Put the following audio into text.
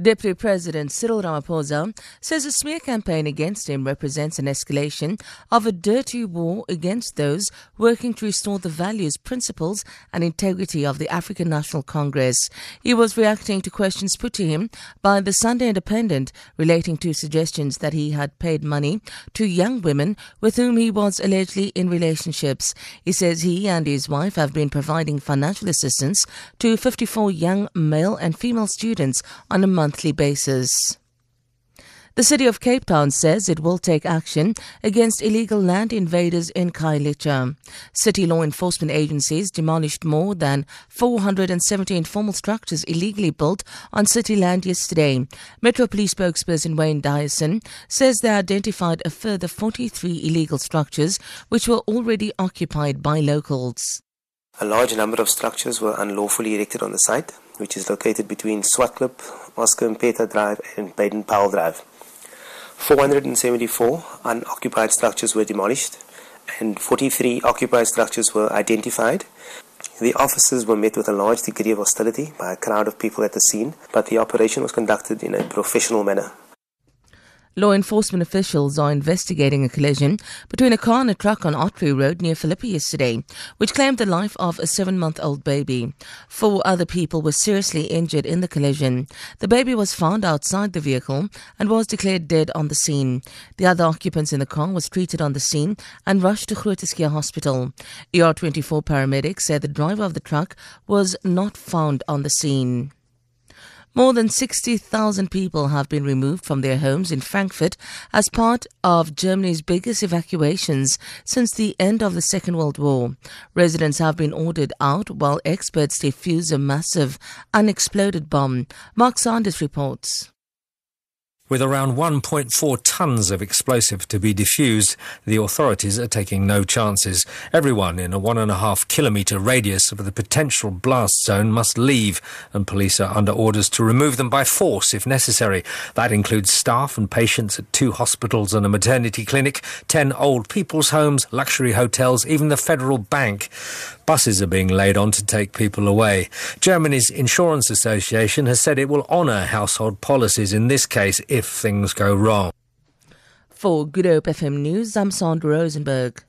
Deputy President Cyril Ramaphosa says a smear campaign against him represents an escalation of a dirty war against those working to restore the values, principles, and integrity of the African National Congress. He was reacting to questions put to him by the Sunday Independent relating to suggestions that he had paid money to young women with whom he was allegedly in relationships. He says he and his wife have been providing financial assistance to 54 young male and female students on a monthly basis. The city of Cape Town says it will take action against illegal land invaders in Khayelitsha. City law enforcement agencies demolished more than 470 informal structures illegally built on city land yesterday. Metro Police spokesperson Wayne Dyason says they identified a further 43 illegal structures which were already occupied by locals. A large number of structures were unlawfully erected on the site, which is located between Swartklip, Oscar Mpeta Drive, and Baden Powell Drive. 474 unoccupied structures were demolished, and 43 occupied structures were identified. The officers were met with a large degree of hostility by a crowd of people at the scene, but the operation was conducted in a professional manner. Law enforcement officials are investigating a collision between a car and a truck on Ottery Road near Philippi yesterday, which claimed the life of a seven month old baby. Four other people were seriously injured in the collision. The baby was found outside the vehicle and was declared dead on the scene. The other occupants in the car was treated on the scene and rushed to Groote Hospital. ER24 paramedics said the driver of the truck was not found on the scene. More than 60,000 people have been removed from their homes in Frankfurt as part of Germany's biggest evacuations since the end of the Second World War. Residents have been ordered out while experts defuse a massive unexploded bomb. Mark Sanders reports. With around 1.4 tons of explosive to be diffused, the authorities are taking no chances. Everyone in a one and a half kilometre radius of the potential blast zone must leave, and police are under orders to remove them by force if necessary. That includes staff and patients at two hospitals and a maternity clinic, 10 old people's homes, luxury hotels, even the Federal Bank. Buses are being laid on to take people away. Germany's Insurance Association has said it will honour household policies in this case if things go wrong. For Good Hope FM News, I'm Sandra Rosenberg.